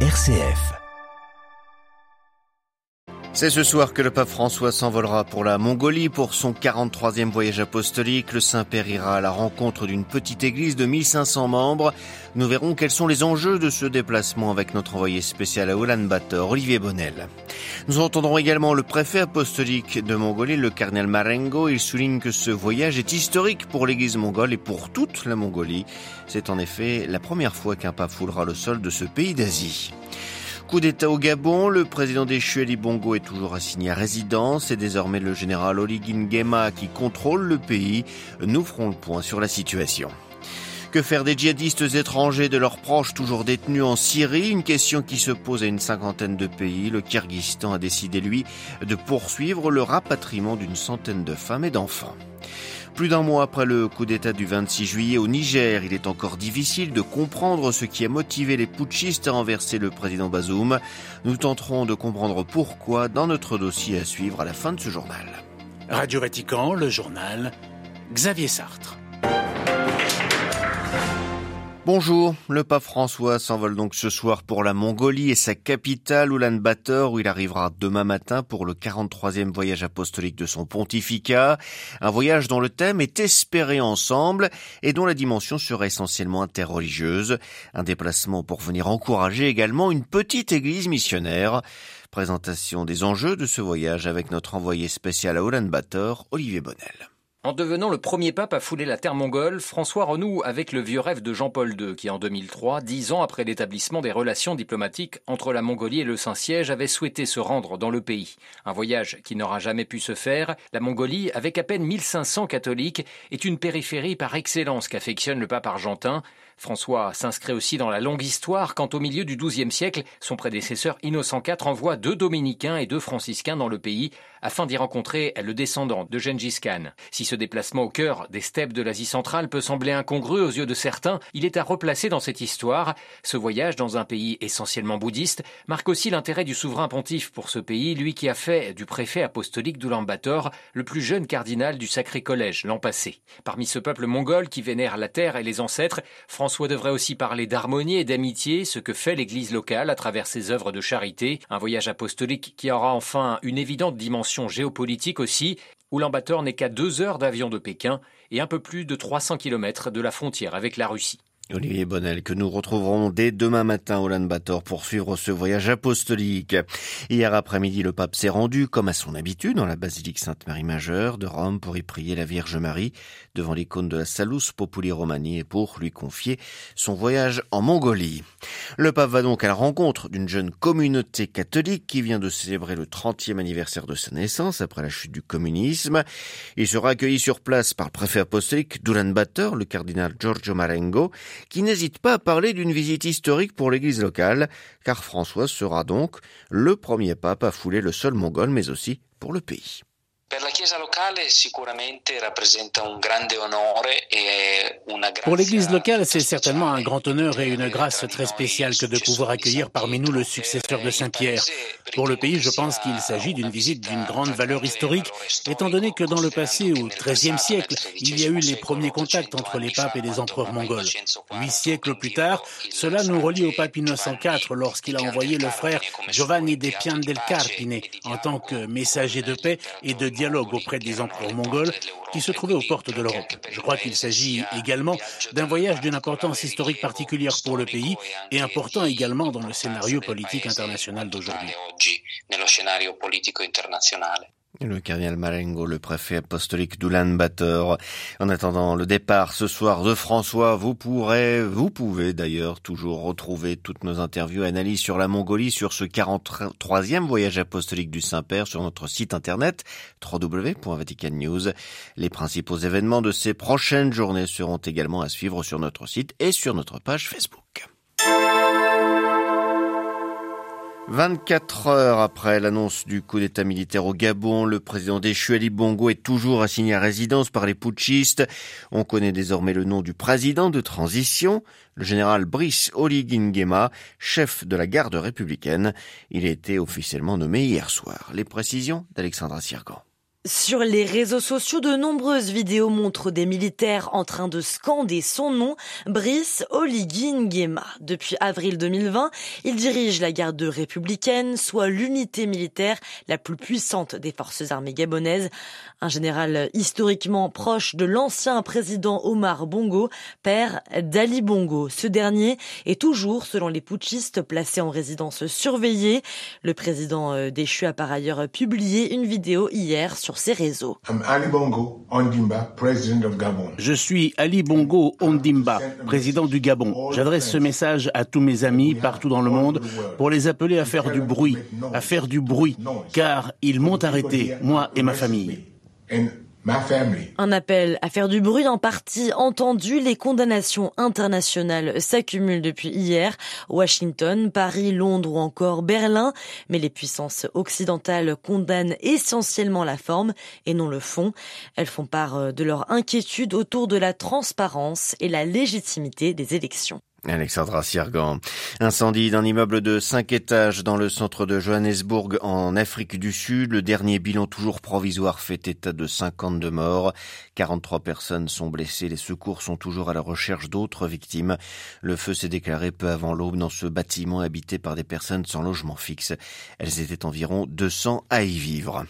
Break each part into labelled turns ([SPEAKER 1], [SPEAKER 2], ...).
[SPEAKER 1] RCF.
[SPEAKER 2] C'est ce soir que le pape François s'envolera pour la Mongolie pour son 43e voyage apostolique. Le Saint-Père ira à la rencontre d'une petite église de 1500 membres. Nous verrons quels sont les enjeux de ce déplacement avec notre envoyé spécial à Ulaanbaatar, Olivier Bonnel. Nous entendrons également le préfet apostolique de Mongolie, le cardinal Marengo. Il souligne que ce voyage est historique pour l'église mongole et pour toute la Mongolie. C'est en effet la première fois qu'un pape foulera le sol de ce pays d'Asie. Coup d'État au Gabon, le président déchu Ali Bongo est toujours assigné à résidence. C'est désormais le général Oligin Gema qui contrôle le pays. Nous ferons le point sur la situation. Que faire des djihadistes étrangers de leurs proches toujours détenus en Syrie? Une question qui se pose à une cinquantaine de pays. Le Kyrgyzstan a décidé, lui, de poursuivre le rapatriement d'une centaine de femmes et d'enfants. Plus d'un mois après le coup d'État du 26 juillet au Niger, il est encore difficile de comprendre ce qui a motivé les putschistes à renverser le président Bazoum. Nous tenterons de comprendre pourquoi dans notre dossier à suivre à la fin de ce journal.
[SPEAKER 3] Radio Vatican, le journal, Xavier Sartre.
[SPEAKER 2] Bonjour, le pape François s'envole donc ce soir pour la Mongolie et sa capitale Ulaanbaatar où il arrivera demain matin pour le 43e voyage apostolique de son pontificat, un voyage dont le thème est espéré ensemble et dont la dimension sera essentiellement interreligieuse, un déplacement pour venir encourager également une petite église missionnaire. Présentation des enjeux de ce voyage avec notre envoyé spécial à Ulaanbaatar, Olivier Bonnel.
[SPEAKER 4] En devenant le premier pape à fouler la terre mongole, François renoue avec le vieux rêve de Jean-Paul II qui, en 2003, dix ans après l'établissement des relations diplomatiques entre la Mongolie et le Saint-Siège, avait souhaité se rendre dans le pays. Un voyage qui n'aura jamais pu se faire. La Mongolie, avec à peine 1500 catholiques, est une périphérie par excellence qu'affectionne le pape argentin. François s'inscrit aussi dans la longue histoire quand au milieu du XIIe siècle, son prédécesseur Innocent IV envoie deux dominicains et deux franciscains dans le pays afin d'y rencontrer le descendant de Gengis Khan. Si ce déplacement au cœur des steppes de l'Asie centrale peut sembler incongru aux yeux de certains, il est à replacer dans cette histoire. Ce voyage dans un pays essentiellement bouddhiste marque aussi l'intérêt du souverain pontife pour ce pays, lui qui a fait du préfet apostolique d'Ulaanbaatar le plus jeune cardinal du Sacré Collège l'an passé. Parmi ce peuple mongol qui vénère la terre et les ancêtres, François devrait aussi parler d'harmonie et d'amitié, ce que fait l'Église locale à travers ses œuvres de charité, un voyage apostolique qui aura enfin une évidente dimension géopolitique aussi. Ulaanbaatar n'est qu'à deux heures d'avion de Pékin et un peu plus de 300 km de la frontière avec la Russie.
[SPEAKER 2] Olivier Bonnel, que nous retrouverons dès demain matin au Bator pour suivre ce voyage apostolique. Hier après-midi, le pape s'est rendu, comme à son habitude, dans la basilique Sainte-Marie Majeure de Rome pour y prier la Vierge Marie devant l'icône de la Salus Populi Romani et pour lui confier son voyage en Mongolie. Le pape va donc à la rencontre d'une jeune communauté catholique qui vient de célébrer le 30e anniversaire de sa naissance après la chute du communisme. Il sera accueilli sur place par le préfet apostolique d'Ulaanbaatar, le cardinal Giorgio Marengo, qui n'hésite pas à parler d'une visite historique pour l'église locale, car François sera donc le premier pape à fouler le sol mongol, mais aussi pour le pays.
[SPEAKER 3] Pour l'Église locale, c'est certainement un grand honneur et une grâce très spéciale que de pouvoir accueillir parmi nous le successeur de Saint-Pierre. Pour le pays, je pense qu'il s'agit d'une visite d'une grande valeur historique, étant donné que dans le passé, au XIIIe siècle, il y a eu les premiers contacts entre les papes et les empereurs mongols. Huit siècles plus tard, cela nous relie au pape Innocent IV lorsqu'il a envoyé le frère Giovanni de Pian del Carpine en tant que messager de paix et de dialogue auprès des empereurs mongols qui se trouvaient aux portes de l'Europe. Je crois qu'il s'agit également d'un voyage d'une importance historique particulière pour le pays et important également dans le scénario politique international d'aujourd'hui.
[SPEAKER 2] Le cardinal Marengo, le préfet apostolique d'Ulaanbaatar. En attendant le départ ce soir de François, vous pourrez, vous pouvez d'ailleurs toujours retrouver toutes nos interviews et analyses sur la Mongolie sur ce 43e voyage apostolique du Saint-Père sur notre site internet www.vaticannews. Les principaux événements de ces prochaines journées seront également à suivre sur notre site et sur notre page Facebook. 24 heures après l'annonce du coup d'état militaire au Gabon, le président déchu Ali Bongo est toujours assigné à résidence par les putschistes. On connaît désormais le nom du président de transition, le général Brice Oligin chef de la garde républicaine. Il a été officiellement nommé hier soir. Les précisions d'Alexandra Sirgan.
[SPEAKER 1] Sur les réseaux sociaux, de nombreuses vidéos montrent des militaires en train de scander son nom, Brice Oligui Nguema. Depuis avril 2020, il dirige la garde républicaine, soit l'unité militaire la plus puissante des forces armées gabonaises. Un général historiquement proche de l'ancien président Omar Bongo, père d'Ali Bongo. Ce dernier est toujours, selon les putschistes, placé en résidence surveillée. Le président euh, déchu a par ailleurs publié une vidéo hier sur ses réseaux.
[SPEAKER 5] Je suis Ali Bongo Ondimba, président du Gabon. J'adresse ce message à tous mes amis partout dans le monde pour les appeler à faire du bruit, à faire du bruit, car ils m'ont arrêté, moi et ma famille.
[SPEAKER 1] Un appel à faire du bruit en partie entendu. Les condamnations internationales s'accumulent depuis hier. Washington, Paris, Londres ou encore Berlin. Mais les puissances occidentales condamnent essentiellement la forme et non le fond. Elles font part de leur inquiétude autour de la transparence et la légitimité des élections.
[SPEAKER 2] Alexandra Siergan. Incendie d'un immeuble de 5 étages dans le centre de Johannesburg en Afrique du Sud. Le dernier bilan toujours provisoire fait état de 52 morts. 43 personnes sont blessées. Les secours sont toujours à la recherche d'autres victimes. Le feu s'est déclaré peu avant l'aube dans ce bâtiment habité par des personnes sans logement fixe. Elles étaient environ 200 à y vivre.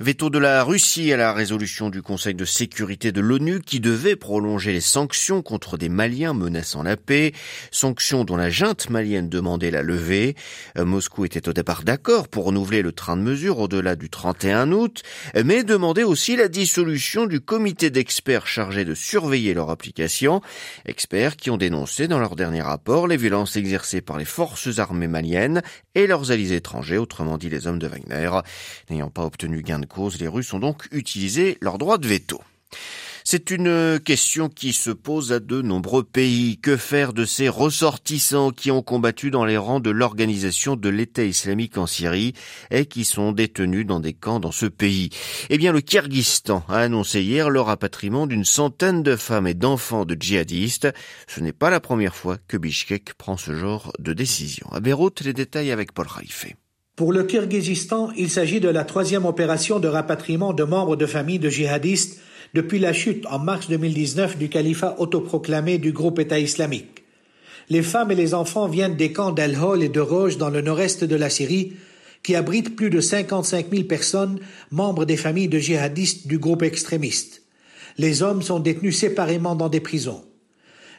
[SPEAKER 2] Veto de la Russie à la résolution du Conseil de sécurité de l'ONU qui devait prolonger les sanctions contre des Maliens menaçant la paix. Sanctions dont la junte malienne demandait la levée. Euh, Moscou était au départ d'accord pour renouveler le train de mesure au-delà du 31 août, mais demandait aussi la dissolution du comité d'experts chargé de surveiller leur application. Experts qui ont dénoncé dans leur dernier rapport les violences exercées par les forces armées maliennes et leurs alliés étrangers, autrement dit les hommes de Wagner. N'ayant pas obtenu gain de cause, les Russes ont donc utilisé leur droit de veto. C'est une question qui se pose à de nombreux pays. Que faire de ces ressortissants qui ont combattu dans les rangs de l'organisation de l'État islamique en Syrie et qui sont détenus dans des camps dans ce pays? Eh bien, le Kyrgyzstan a annoncé hier le rapatriement d'une centaine de femmes et d'enfants de djihadistes. Ce n'est pas la première fois que Bishkek prend ce genre de décision. À Beyrouth, les détails avec Paul Khalife.
[SPEAKER 6] Pour le Kyrgyzstan, il s'agit de la troisième opération de rapatriement de membres de familles de djihadistes depuis la chute en mars 2019 du califat autoproclamé du groupe État islamique. Les femmes et les enfants viennent des camps d'Al-Hol et de Roj dans le nord-est de la Syrie, qui abritent plus de 55 000 personnes, membres des familles de djihadistes du groupe extrémiste. Les hommes sont détenus séparément dans des prisons.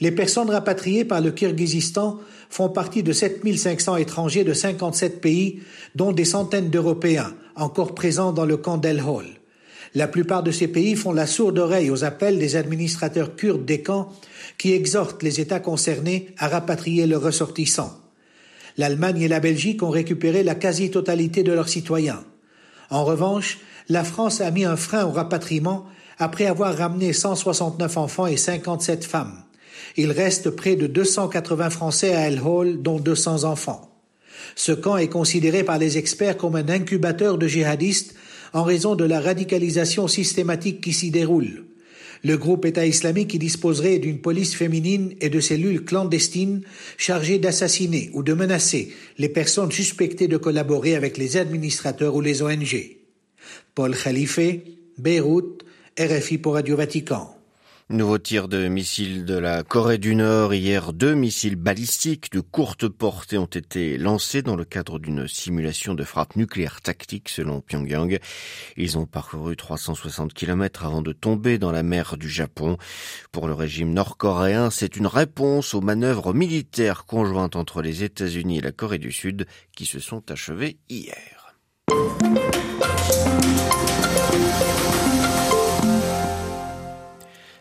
[SPEAKER 6] Les personnes rapatriées par le Kirghizistan font partie de 7500 étrangers de 57 pays, dont des centaines d'Européens, encore présents dans le camp d'El-Hol. La plupart de ces pays font la sourde oreille aux appels des administrateurs kurdes des camps qui exhortent les États concernés à rapatrier leurs ressortissants. L'Allemagne et la Belgique ont récupéré la quasi-totalité de leurs citoyens. En revanche, la France a mis un frein au rapatriement après avoir ramené 169 enfants et 57 femmes. Il reste près de 280 Français à El Hol, dont 200 enfants. Ce camp est considéré par les experts comme un incubateur de djihadistes en raison de la radicalisation systématique qui s'y déroule. Le groupe État islamique y disposerait d'une police féminine et de cellules clandestines chargées d'assassiner ou de menacer les personnes suspectées de collaborer avec les administrateurs ou les ONG. Paul Khalife, Beyrouth, RFI pour Radio Vatican.
[SPEAKER 2] Nouveau tir de missiles de la Corée du Nord. Hier, deux missiles balistiques de courte portée ont été lancés dans le cadre d'une simulation de frappe nucléaire tactique selon Pyongyang. Ils ont parcouru 360 km avant de tomber dans la mer du Japon. Pour le régime nord-coréen, c'est une réponse aux manœuvres militaires conjointes entre les États-Unis et la Corée du Sud qui se sont achevées hier.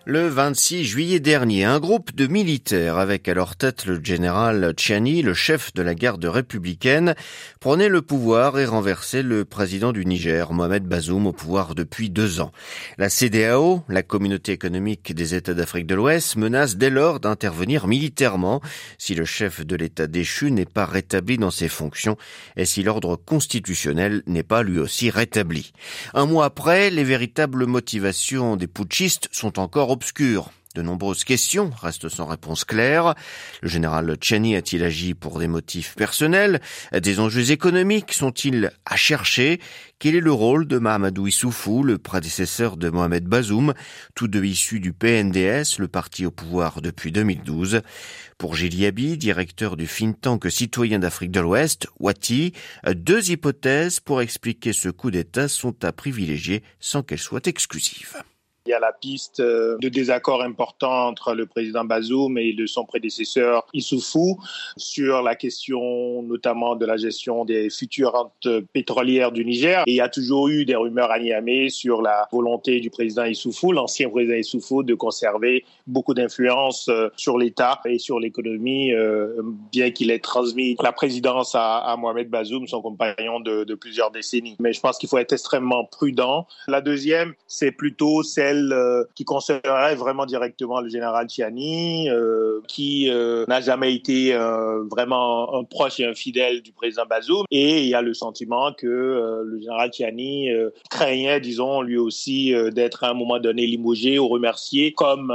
[SPEAKER 2] Le 26 juillet dernier, un groupe de militaires, avec à leur tête le général Chiani, le chef de la garde républicaine, prenait le pouvoir et renversait le président du Niger, Mohamed Bazoum, au pouvoir depuis deux ans. La CDAO, la communauté économique des États d'Afrique de l'Ouest, menace dès lors d'intervenir militairement si le chef de l'État déchu n'est pas rétabli dans ses fonctions et si l'ordre constitutionnel n'est pas lui aussi rétabli. Un mois après, les véritables motivations des putschistes sont encore obscur. De nombreuses questions restent sans réponse claire. Le général Tchani a-t-il agi pour des motifs personnels? Des enjeux économiques sont-ils à chercher? Quel est le rôle de Mahamadou Issoufou, le prédécesseur de Mohamed Bazoum, tous deux issus du PNDS, le parti au pouvoir depuis 2012 Pour Gilles Yabi, directeur du think citoyen d'Afrique de l'Ouest, Wati, deux hypothèses pour expliquer ce coup d'État sont à privilégier sans qu'elles soient exclusives.
[SPEAKER 7] Il y a la piste euh, de désaccord important entre le président Bazoum et son prédécesseur Issoufou sur la question notamment de la gestion des futures pétrolières du Niger. Il y a toujours eu des rumeurs à Niamey sur la volonté du président Issoufou, l'ancien président Issoufou, de conserver beaucoup d'influence euh, sur l'État et sur l'économie, euh, bien qu'il ait transmis la présidence à, Mohamed Bazoum, son compagnon de, de plusieurs décennies. Mais je pense qu'il faut être extrêmement prudent. La deuxième, c'est plutôt celle euh, qui concernerait vraiment directement le général Tiani, euh, qui euh, n'a jamais été vraiment un proche et un fidèle du président Bazoum. Et il y a le sentiment que le général Tiani craignait, disons, lui aussi, d'être à un moment donné limogé ou remercié comme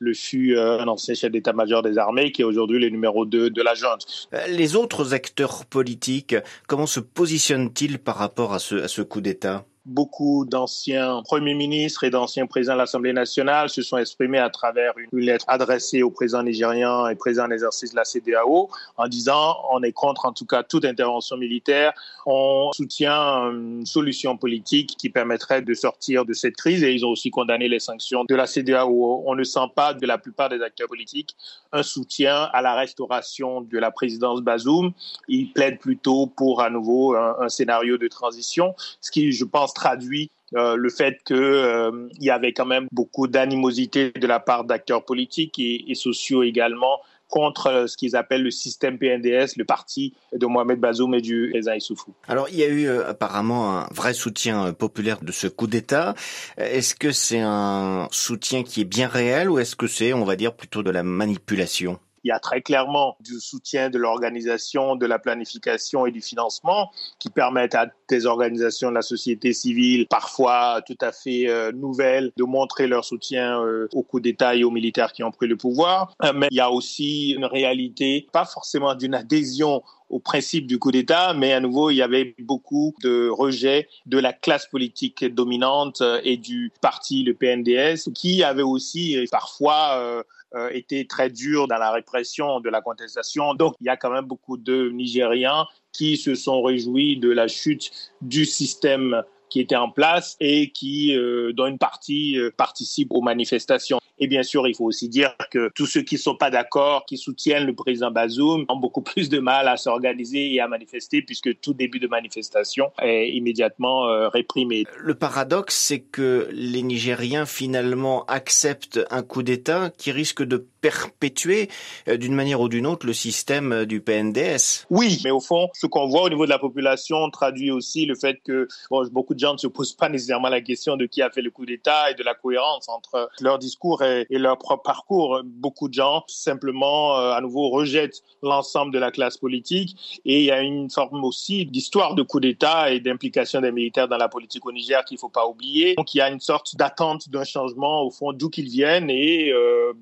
[SPEAKER 7] le fut un ancien chef d'état-major des armées qui est aujourd'hui le numéro 2 de la junte.
[SPEAKER 2] Les autres acteurs politiques, comment se positionnent-ils par rapport à ce coup d'État?
[SPEAKER 7] Beaucoup d'anciens premiers ministres et d'anciens présidents de l'Assemblée nationale se sont exprimés à travers une lettre adressée au président nigérian et président en exercice de la CDAO en disant on est contre en tout cas toute intervention militaire, on soutient une solution politique qui permettrait de sortir de cette crise et ils ont aussi condamné les sanctions de la CDAO. On ne sent pas de la plupart des acteurs politiques un soutien à la restauration de la présidence Bazoum. Ils plaident plutôt pour à nouveau un scénario de transition, ce qui je pense traduit euh, le fait qu'il euh, y avait quand même beaucoup d'animosité de la part d'acteurs politiques et, sociaux également contre euh, ce qu'ils appellent le système PNDS, le parti de Mohamed Bazoum et du Eza Issoufou.
[SPEAKER 2] Alors, il y a eu apparemment un vrai soutien populaire de ce coup d'État. Est-ce que c'est un soutien qui est bien réel ou est-ce que c'est, on va dire, plutôt de la manipulation?
[SPEAKER 7] Il y a très clairement du soutien de l'organisation, de la planification et du financement qui permettent à des organisations de la société civile, parfois tout à fait euh, nouvelles, de montrer leur soutien euh, au coup d'État et aux militaires qui ont pris le pouvoir. Euh, mais il y a aussi une réalité, pas forcément d'une adhésion au principe du coup d'État, mais à nouveau, il y avait beaucoup de rejet de la classe politique dominante et du parti, le PNDS, qui avait aussi parfois euh, très dur dans la répression de la contestation. Donc, il y a quand même beaucoup de Nigériens qui se sont réjouis de la chute du système qui était en place et qui, euh, dans une partie, euh, participent aux manifestations. Et bien sûr, il faut aussi dire que tous ceux qui ne sont pas d'accord, qui soutiennent le président Bazoum, ont beaucoup plus de mal à s'organiser et à manifester puisque tout début de manifestation est immédiatement euh, réprimé.
[SPEAKER 2] Le paradoxe, c'est que les Nigériens finalement acceptent un coup d'État qui risque de perpétuer euh, d'une manière ou d'une autre le système euh, du PNDS.
[SPEAKER 7] Oui, mais au fond, ce qu'on voit au niveau de la population traduit aussi le fait que beaucoup de gens ne se posent pas nécessairement la question de qui a fait le coup d'État et de la cohérence entre leur discours et, leur propre parcours. Beaucoup de gens simplement, euh, à nouveau, rejettent l'ensemble de la classe politique et il y a une forme aussi d'histoire de coup d'État et d'implication des militaires dans la politique au Niger qu'il ne faut pas oublier. Donc il y a une sorte d'attente d'un changement au fond d'où qu'ils viennent et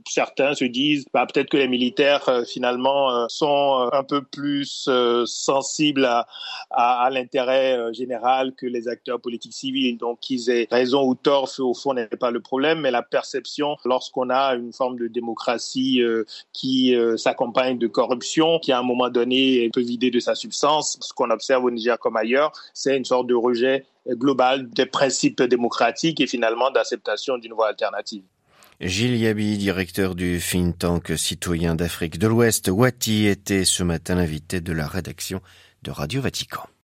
[SPEAKER 7] certains se disent bah, peut-être que les militaires euh, finalement euh, sont euh, un peu plus sensibles à, à, l'intérêt général que les acteurs politiques civils. Donc qu'ils aient raison ou tort, au fond n'est pas le problème, mais la perception lorsqu'on a une forme de démocratie qui s'accompagne de corruption, qui à un moment donné peut vider de sa substance, ce qu'on observe au Niger comme ailleurs, c'est une sorte de rejet global des principes démocratiques et finalement d'acceptation d'une voie alternative.
[SPEAKER 2] Gilles Yabi, directeur du think tank citoyen d'Afrique de l'Ouest, Wati, était ce matin l'invité de la rédaction de Radio Vatican.